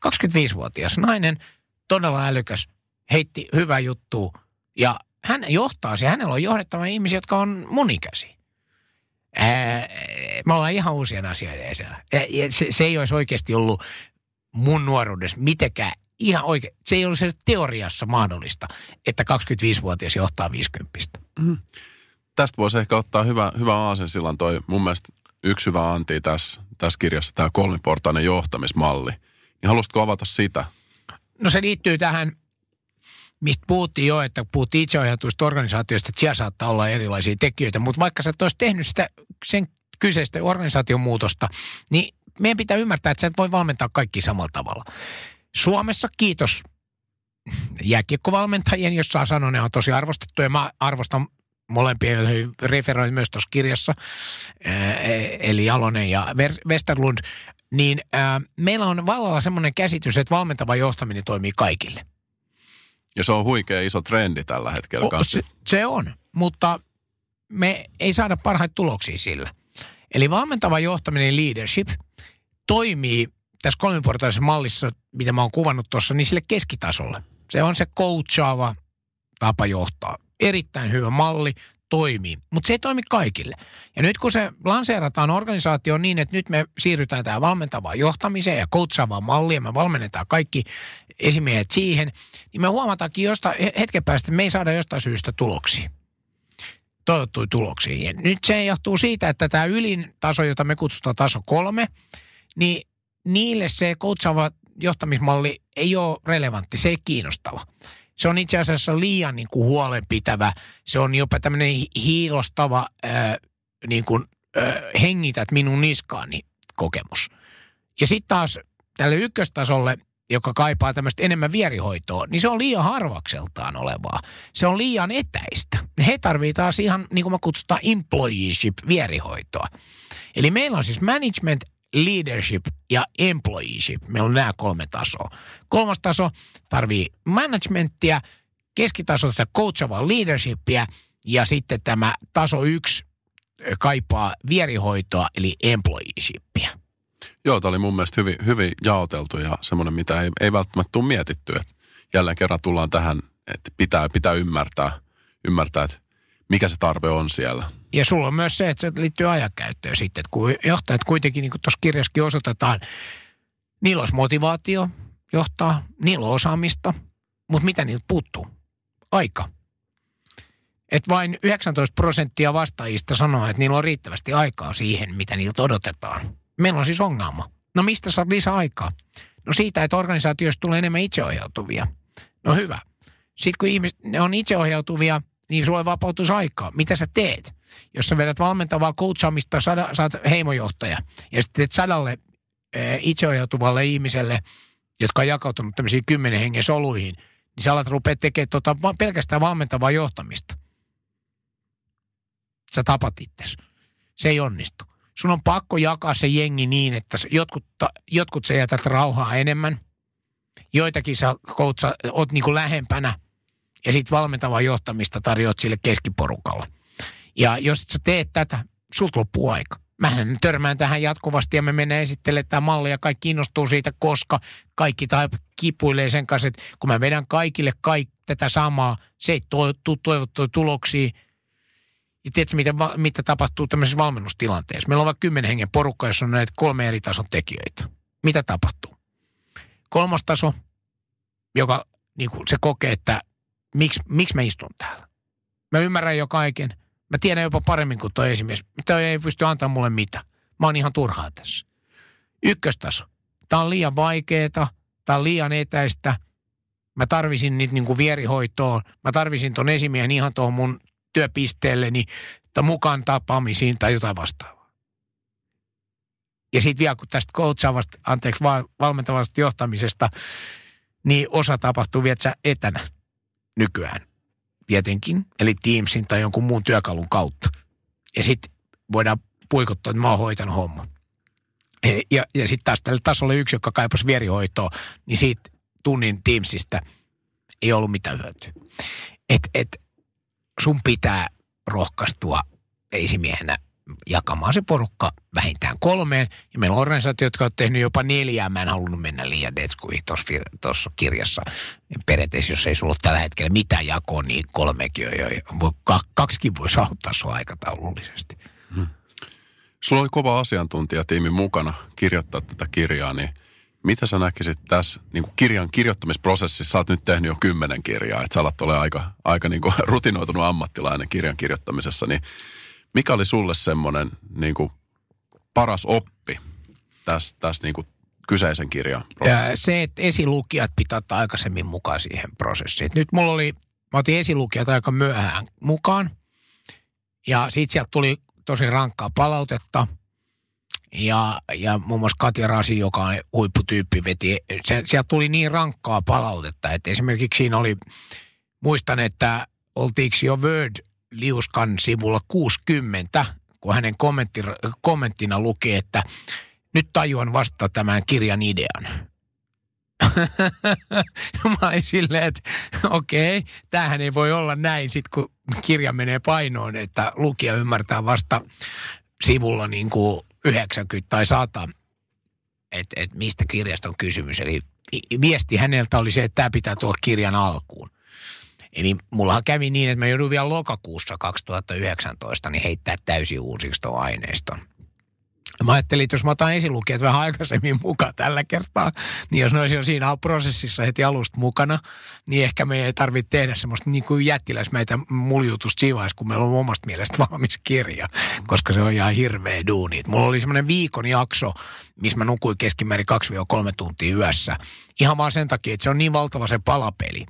25-vuotias nainen, todella älykäs, heitti hyvä juttu ja hän johtaa se. Hänellä on johdettava ihmisiä, jotka on monikäsi. Ää, me ollaan ihan uusien asioiden esillä. Se, se ei olisi oikeasti ollut mun nuoruudessa mitenkään ihan oikein. Se ei ollut se teoriassa mahdollista, että 25-vuotias johtaa 50. Mm. Tästä voisi ehkä ottaa hyvä, hyvä aasen silloin toi mun mielestä yksi hyvä anti tässä, tässä kirjassa, tämä kolmiportainen johtamismalli. Niin haluaisitko avata sitä? No se liittyy tähän mistä puhuttiin jo, että puhuttiin itseohjautuista organisaatioista, että siellä saattaa olla erilaisia tekijöitä, mutta vaikka sä et olisi tehnyt sitä, sen kyseistä organisaation muutosta, niin meidän pitää ymmärtää, että sä et voi valmentaa kaikki samalla tavalla. Suomessa kiitos jääkiekkovalmentajien, jos saa sanoa, ne on tosi arvostettuja. Mä arvostan molempia, joihin referoin myös tuossa kirjassa, eli Jalonen ja Westerlund, niin meillä on vallalla semmoinen käsitys, että valmentava johtaminen toimii kaikille – ja se on huikea iso trendi tällä hetkellä kanssa. Se, se on, mutta me ei saada parhaita tuloksia sillä. Eli valmentava johtaminen leadership toimii tässä kolmiportaisessa mallissa, mitä mä oon kuvannut tuossa, niin sille keskitasolle. Se on se coachaava tapa johtaa. Erittäin hyvä malli, toimii, mutta se ei toimi kaikille. Ja nyt kun se lanseerataan organisaatioon niin, että nyt me siirrytään tähän valmentavaan johtamiseen ja coachaavaan malliin, me valmennetaan kaikki esimiehet siihen, niin me huomataankin jostain hetken päästä, että me ei saada jostain syystä tuloksia toivottuja tuloksia. Ja nyt se johtuu siitä, että tämä ylin taso, jota me kutsutaan taso kolme, niin niille se coachaava johtamismalli ei ole relevantti, se ei kiinnostava. Se on itse asiassa liian niin kuin huolenpitävä, se on jopa tämmöinen hiilostava ää, niin kuin, ää, hengität minun niskaani kokemus. Ja sitten taas tälle ykköstasolle joka kaipaa tämmöistä enemmän vierihoitoa, niin se on liian harvakseltaan olevaa. Se on liian etäistä. He tarvitsevat taas ihan, niin kuin me kutsutaan, employeeship vierihoitoa. Eli meillä on siis management, leadership ja employeeship. Meillä on nämä kolme tasoa. Kolmas taso tarvii managementtia, keskitaso sitä coachavaa leadershipia ja sitten tämä taso yksi kaipaa vierihoitoa eli employeeshipia. Joo, tämä oli mun mielestä hyvin, hyvin jaoteltu ja semmoinen, mitä ei, ei välttämättä tule mietitty. Että jälleen kerran tullaan tähän, että pitää, pitää ymmärtää, ymmärtää, että mikä se tarve on siellä. Ja sulla on myös se, että se liittyy ajankäyttöön sitten, että kun johtajat kuitenkin, niin kuin tuossa kirjassakin osoitetaan, niillä olisi motivaatio johtaa, niillä on osaamista, mutta mitä niiltä puuttuu? Aika. Että vain 19 prosenttia vastaajista sanoo, että niillä on riittävästi aikaa siihen, mitä niiltä odotetaan. Meillä on siis ongelma. No mistä saat lisää aikaa? No siitä, että organisaatioista tulee enemmän itseohjautuvia. No hyvä. Sitten kun ihmiset ne on itseohjautuvia, niin sulle vapautus aikaa. Mitä sä teet? Jos sä vedät valmentavaa coachaamista, sada, saat heimojohtaja ja sitten teet sadalle e, itseohjautuvalle ihmiselle, jotka on jakautunut tämmöisiin kymmenen hengen soluihin, niin sä alat rupeaa tekemään tota, pelkästään valmentavaa johtamista. Sä tapat itsesi. Se ei onnistu sun on pakko jakaa se jengi niin, että jotkut, jotkut sä jätät rauhaa enemmän, joitakin sä koutsa, oot niin kuin lähempänä ja sitten valmentavaa johtamista tarjoat sille keskiporukalle. Ja jos sä teet tätä, sulta loppuu aika. Mähän törmään tähän jatkuvasti ja me mennään esittelemään tämä malli ja kaikki kiinnostuu siitä, koska kaikki tai kipuilee sen kanssa, että kun mä vedän kaikille kaikki tätä samaa, se ei tule toivottuja tuloksia, ja tiedätkö, mitä, mitä tapahtuu tämmöisessä valmennustilanteessa? Meillä on vaikka kymmenen hengen porukka, jossa on näitä kolme eri tason tekijöitä. Mitä tapahtuu? Kolmas taso, joka niin kuin se kokee, että miksi, miksi mä istun täällä. Mä ymmärrän jo kaiken. Mä tiedän jopa paremmin kuin tuo esimies. Toi ei pysty antaa mulle mitä. Mä oon ihan turhaa tässä. Ykköstaso. Tää on liian vaikeeta. Tää on liian etäistä. Mä tarvisin niitä niin kuin vierihoitoa. Mä tarvisin ton esimiehen ihan tuohon mun työpisteelleni tai mukaan tapaamisiin tai jotain vastaavaa. Ja sitten vielä kun tästä coachaavasta, anteeksi, valmentavasta johtamisesta, niin osa tapahtuu vielä etänä nykyään tietenkin, eli Teamsin tai jonkun muun työkalun kautta. Ja sitten voidaan puikottaa, että mä oon hoitanut homma. E, ja, ja sitten taas tällä tasolla yksi, joka kaipasi vierihoitoa, niin siitä tunnin Teamsista ei ollut mitään hyötyä. Et, et, sun pitää rohkaistua esimiehenä jakamaan se porukka vähintään kolmeen. Ja meillä on organisaatio, jotka on tehnyt jopa neljää. Mä en halunnut mennä liian detskuihin tuossa kirjassa. Periaatteessa, jos ei sulla ole tällä hetkellä mitään jakoa, niin kolmekin on jo. Kaksikin voisi auttaa sua aikataulullisesti. Hmm. Sulla oli kova asiantuntijatiimi mukana kirjoittaa tätä kirjaa, niin – mitä sä näkisit tässä niin kuin kirjan kirjoittamisprosessissa? Sä oot nyt tehnyt jo kymmenen kirjaa, että sä alat ole aika, aika niin kuin rutinoitunut ammattilainen kirjan kirjoittamisessa. Niin mikä oli sulle semmoinen niin kuin paras oppi tässä, tässä niin kuin kyseisen kirjan prosessissa? Se, että esilukijat pitää ottaa aikaisemmin mukaan siihen prosessiin. Nyt mulla oli, mä otin esilukijat aika myöhään mukaan. Ja siitä sieltä tuli tosi rankkaa palautetta – ja, ja muun muassa Katja Rasi, joka on huipputyyppi, veti, se, sieltä tuli niin rankkaa palautetta, että esimerkiksi siinä oli, muistan, että oltiinko jo Word liuskan sivulla 60, kun hänen kommentti, kommenttina luki, että nyt tajuan vasta tämän kirjan idean. Mä olin silleen, että okei, okay, tämähän ei voi olla näin sit kun kirja menee painoon, että lukija ymmärtää vasta sivulla niin kuin 90 tai 100, että et mistä kirjasta on kysymys. Eli viesti häneltä oli se, että tämä pitää tuoda kirjan alkuun. Eli mullahan kävi niin, että mä joudun vielä lokakuussa 2019 niin heittää täysin uusiksi tuon aineiston. Mä ajattelin, että jos mä otan esilukijat vähän aikaisemmin mukaan tällä kertaa, niin jos ne olisi jo siinä prosessissa heti alusta mukana, niin ehkä me ei tarvitse tehdä semmoista niin kuin jättiläismäitä muljutusta siinä vaiheessa, kun meillä on omasta mielestä valmis kirja, koska se on ihan hirveä duuni. Mulla oli semmoinen viikon jakso, missä mä nukuin keskimäärin 2-3 tuntia yössä. Ihan vaan sen takia, että se on niin valtava se palapeli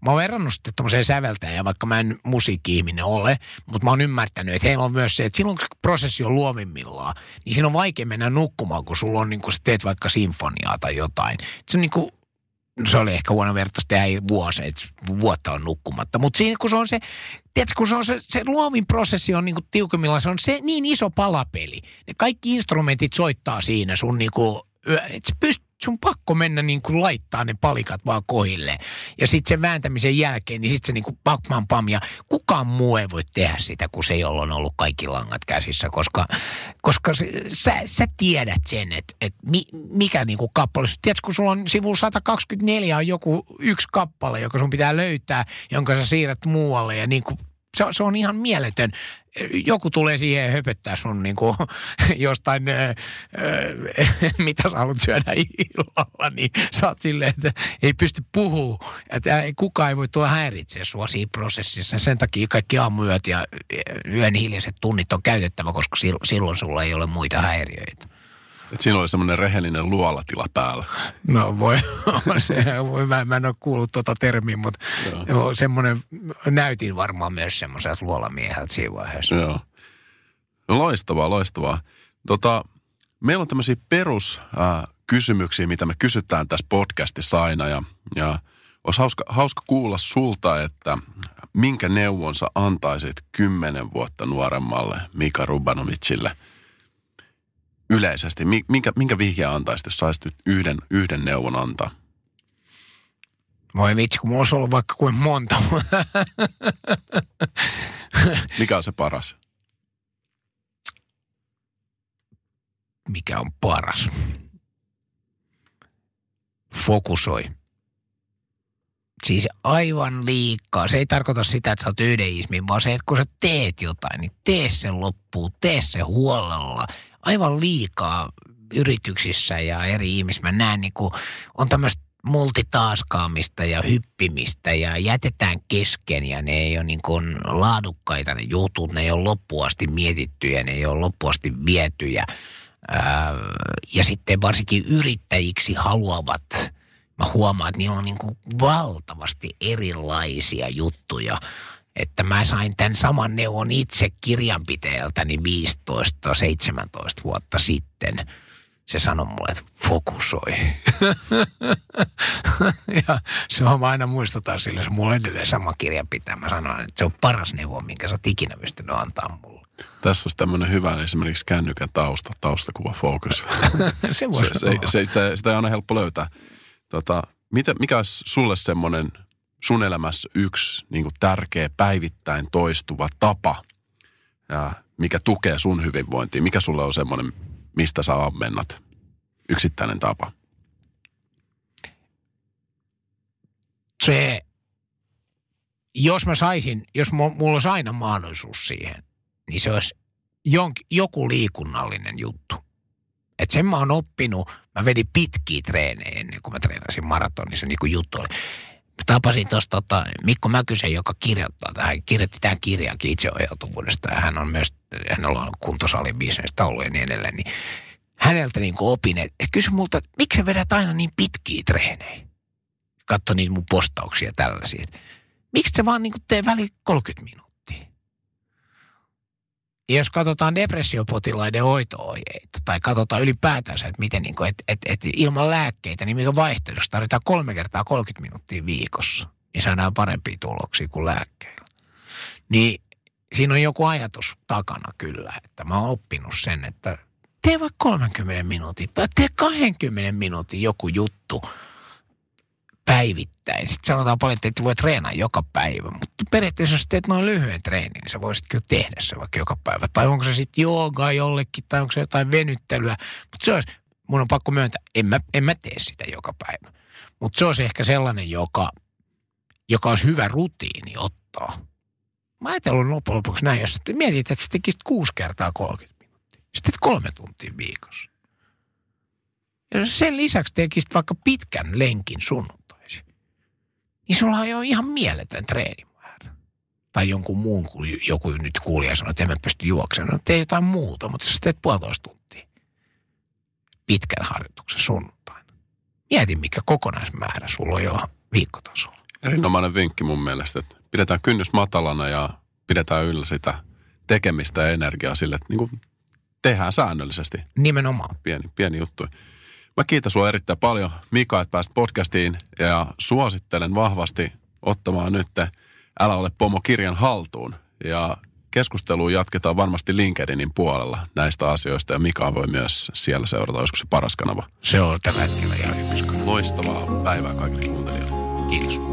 Mä oon verrannut sitten tuommoiseen säveltäjään, vaikka mä en musiikki-ihminen ole, mutta mä oon ymmärtänyt, että heillä on myös se, että silloin kun prosessi on luovimmillaan, niin siinä on vaikea mennä nukkumaan, kun sulla on niin kuin teet vaikka sinfoniaa tai jotain. Se on niin kuin, se oli ehkä huono vertaus tehdä vuosi, että vuotta on nukkumatta. Mutta siinä kun se on se, tiedätkö, kun se on se, se luovin prosessi on niin kuin tiukimmillaan, se on se niin iso palapeli. Ne kaikki instrumentit soittaa siinä sun niin kuin, että sun pakko mennä niin kuin laittaa ne palikat vaan kohille. Ja sitten sen vääntämisen jälkeen, niin sitten se niin kuin pakman pam. Ja kukaan muu ei voi tehdä sitä, kun se, jolla on ollut kaikki langat käsissä. Koska, koska se, sä, sä, tiedät sen, että et mi, mikä niin kuin kappale. Tiedätkö, kun sulla on sivulla 124 on joku yksi kappale, joka sun pitää löytää, jonka sä siirrät muualle. Ja niin kuin se, se on ihan mieletön. Joku tulee siihen höpöttää sun niin kuin, jostain, äh, mitä sä haluat syödä illalla, niin sä oot silleen, että ei pysty puhua. Että kukaan ei voi tulla häiritseä sua siinä prosessissa. Sen takia kaikki aamuyöt ja yön hiljaiset tunnit on käytettävä, koska silloin sulla ei ole muita häiriöitä. Että siinä oli semmoinen rehellinen luolatila päällä. No voi, se, voi mä, mä en ole kuullut tuota termiä, mutta Joo. semmoinen, näytin varmaan myös semmoiselta luolamieheltä siinä vaiheessa. Joo. No loistavaa, loistavaa. Tota, meillä on tämmöisiä peruskysymyksiä, mitä me kysytään tässä podcastissa aina ja, ja olisi hauska, hauska kuulla sulta, että minkä neuvonsa antaisit kymmenen vuotta nuoremmalle Mika Rubanovicille – yleisesti? Minkä, minkä vihjeä antaisit, jos saisit yhden, yhden neuvon antaa? Voi vitsi, kun mulla olisi ollut vaikka kuin monta. Mikä on se paras? Mikä on paras? Fokusoi. Siis aivan liikaa. Se ei tarkoita sitä, että sä oot yhden ismin, vaan se, että kun sä teet jotain, niin tee sen loppuun, tee se huolella – aivan liikaa yrityksissä ja eri ihmisissä. Mä näen niin kuin, on tämmöistä multitaaskaamista ja hyppimistä ja jätetään kesken ja ne ei ole niin kuin laadukkaita ne jutut, ne ei ole loppuasti mietittyjä, ne ei ole loppuasti vietyjä. ja sitten varsinkin yrittäjiksi haluavat, mä huomaan, että niillä on niin kuin valtavasti erilaisia juttuja – että mä sain tämän saman neuvon itse kirjanpitäjältäni 15-17 vuotta sitten. Se sanoi mulle, että fokusoi. ja se on aina muistutaan sille, se mulla edelleen sama kirjanpitäjä. Mä sanoin, että se on paras neuvo, minkä sä oot ikinä pystynyt antaa mulle. Tässä olisi tämmöinen hyvä esimerkiksi kännykän tausta, taustakuva fokus. se, se, se, se, sitä, sitä ei aina helppo löytää. Tota, mitä, mikä olisi sulle semmoinen sun elämässä yksi niin kuin tärkeä päivittäin toistuva tapa, ja mikä tukee sun hyvinvointia? Mikä sulle on semmoinen, mistä sä ammennat? Yksittäinen tapa. Se, jos mä saisin, jos mulla olisi aina mahdollisuus siihen, niin se olisi jonk, joku liikunnallinen juttu. Et sen mä oon oppinut, mä vedin pitkiä treenejä ennen kuin mä treenasin maratonissa, niin kuin juttu oli tapasin tuosta tota, Mikko Mäkysen, joka kirjoittaa tähän, kirjoitti tämän kirjankin itseohjautuvuudesta ja hän on myös, hänellä on kuntosalin bisnestä ollut ja niin edelleen, niin häneltä niin kuin opin, että kysy multa, että miksi sä vedät aina niin pitkiä treenejä? Katso niitä mun postauksia tällaisia. Miksi sä vaan niin kuin tee väli 30 minuuttia? Ja jos katsotaan depressiopotilaiden hoitoohjeita tai katsotaan ylipäätänsä, että miten niin kuin, et, et, et ilman lääkkeitä, niin mikä vaihtoehdossa tarvitaan kolme kertaa 30 minuuttia viikossa, niin saadaan parempia tuloksia kuin lääkkeillä. Niin siinä on joku ajatus takana kyllä, että mä oon oppinut sen, että tee vaikka 30 minuutin tai tee 20 minuutin joku juttu – päivittäin. Sitten sanotaan paljon, että voi treenaa joka päivä, mutta periaatteessa jos teet noin lyhyen treenin, niin sä voisit kyllä tehdä se vaikka joka päivä. Tai onko se sitten joogaa jollekin, tai onko se jotain venyttelyä. Mutta se olisi, mun on pakko myöntää, en mä, en mä tee sitä joka päivä. Mutta se olisi ehkä sellainen, joka, joka olisi hyvä rutiini ottaa. Mä ajattelin loppujen lopuksi näin, jos mietit, että sä tekisit kuusi kertaa 30 minuuttia. Sitten kolme tuntia viikossa. Ja sen lisäksi tekisit vaikka pitkän lenkin sunnuntaisin, niin sulla on jo ihan mieletön treenimäärä. Tai jonkun muun, kun joku nyt kuulija sanoo, että en mä pysty juoksemaan. No tee jotain muuta, mutta jos teet puolitoista tuntia pitkän harjoituksen sunnuntaina. Mieti, mikä kokonaismäärä sulla on jo viikkotasolla. Erinomainen vinkki mun mielestä, että pidetään kynnys matalana ja pidetään yllä sitä tekemistä ja energiaa sille, että niin kuin tehdään säännöllisesti. Nimenomaan. Pieni, pieni juttu. Mä kiitän sua erittäin paljon, Mika, että pääsit podcastiin ja suosittelen vahvasti ottamaan nyt Älä ole pomo kirjan haltuun. Ja keskustelua jatketaan varmasti LinkedInin puolella näistä asioista ja Mika voi myös siellä seurata, olisiko se paras kanava. Se on tällä hetkellä ihan ykköskanava. Loistavaa päivää kaikille kuuntelijoille. Kiitos.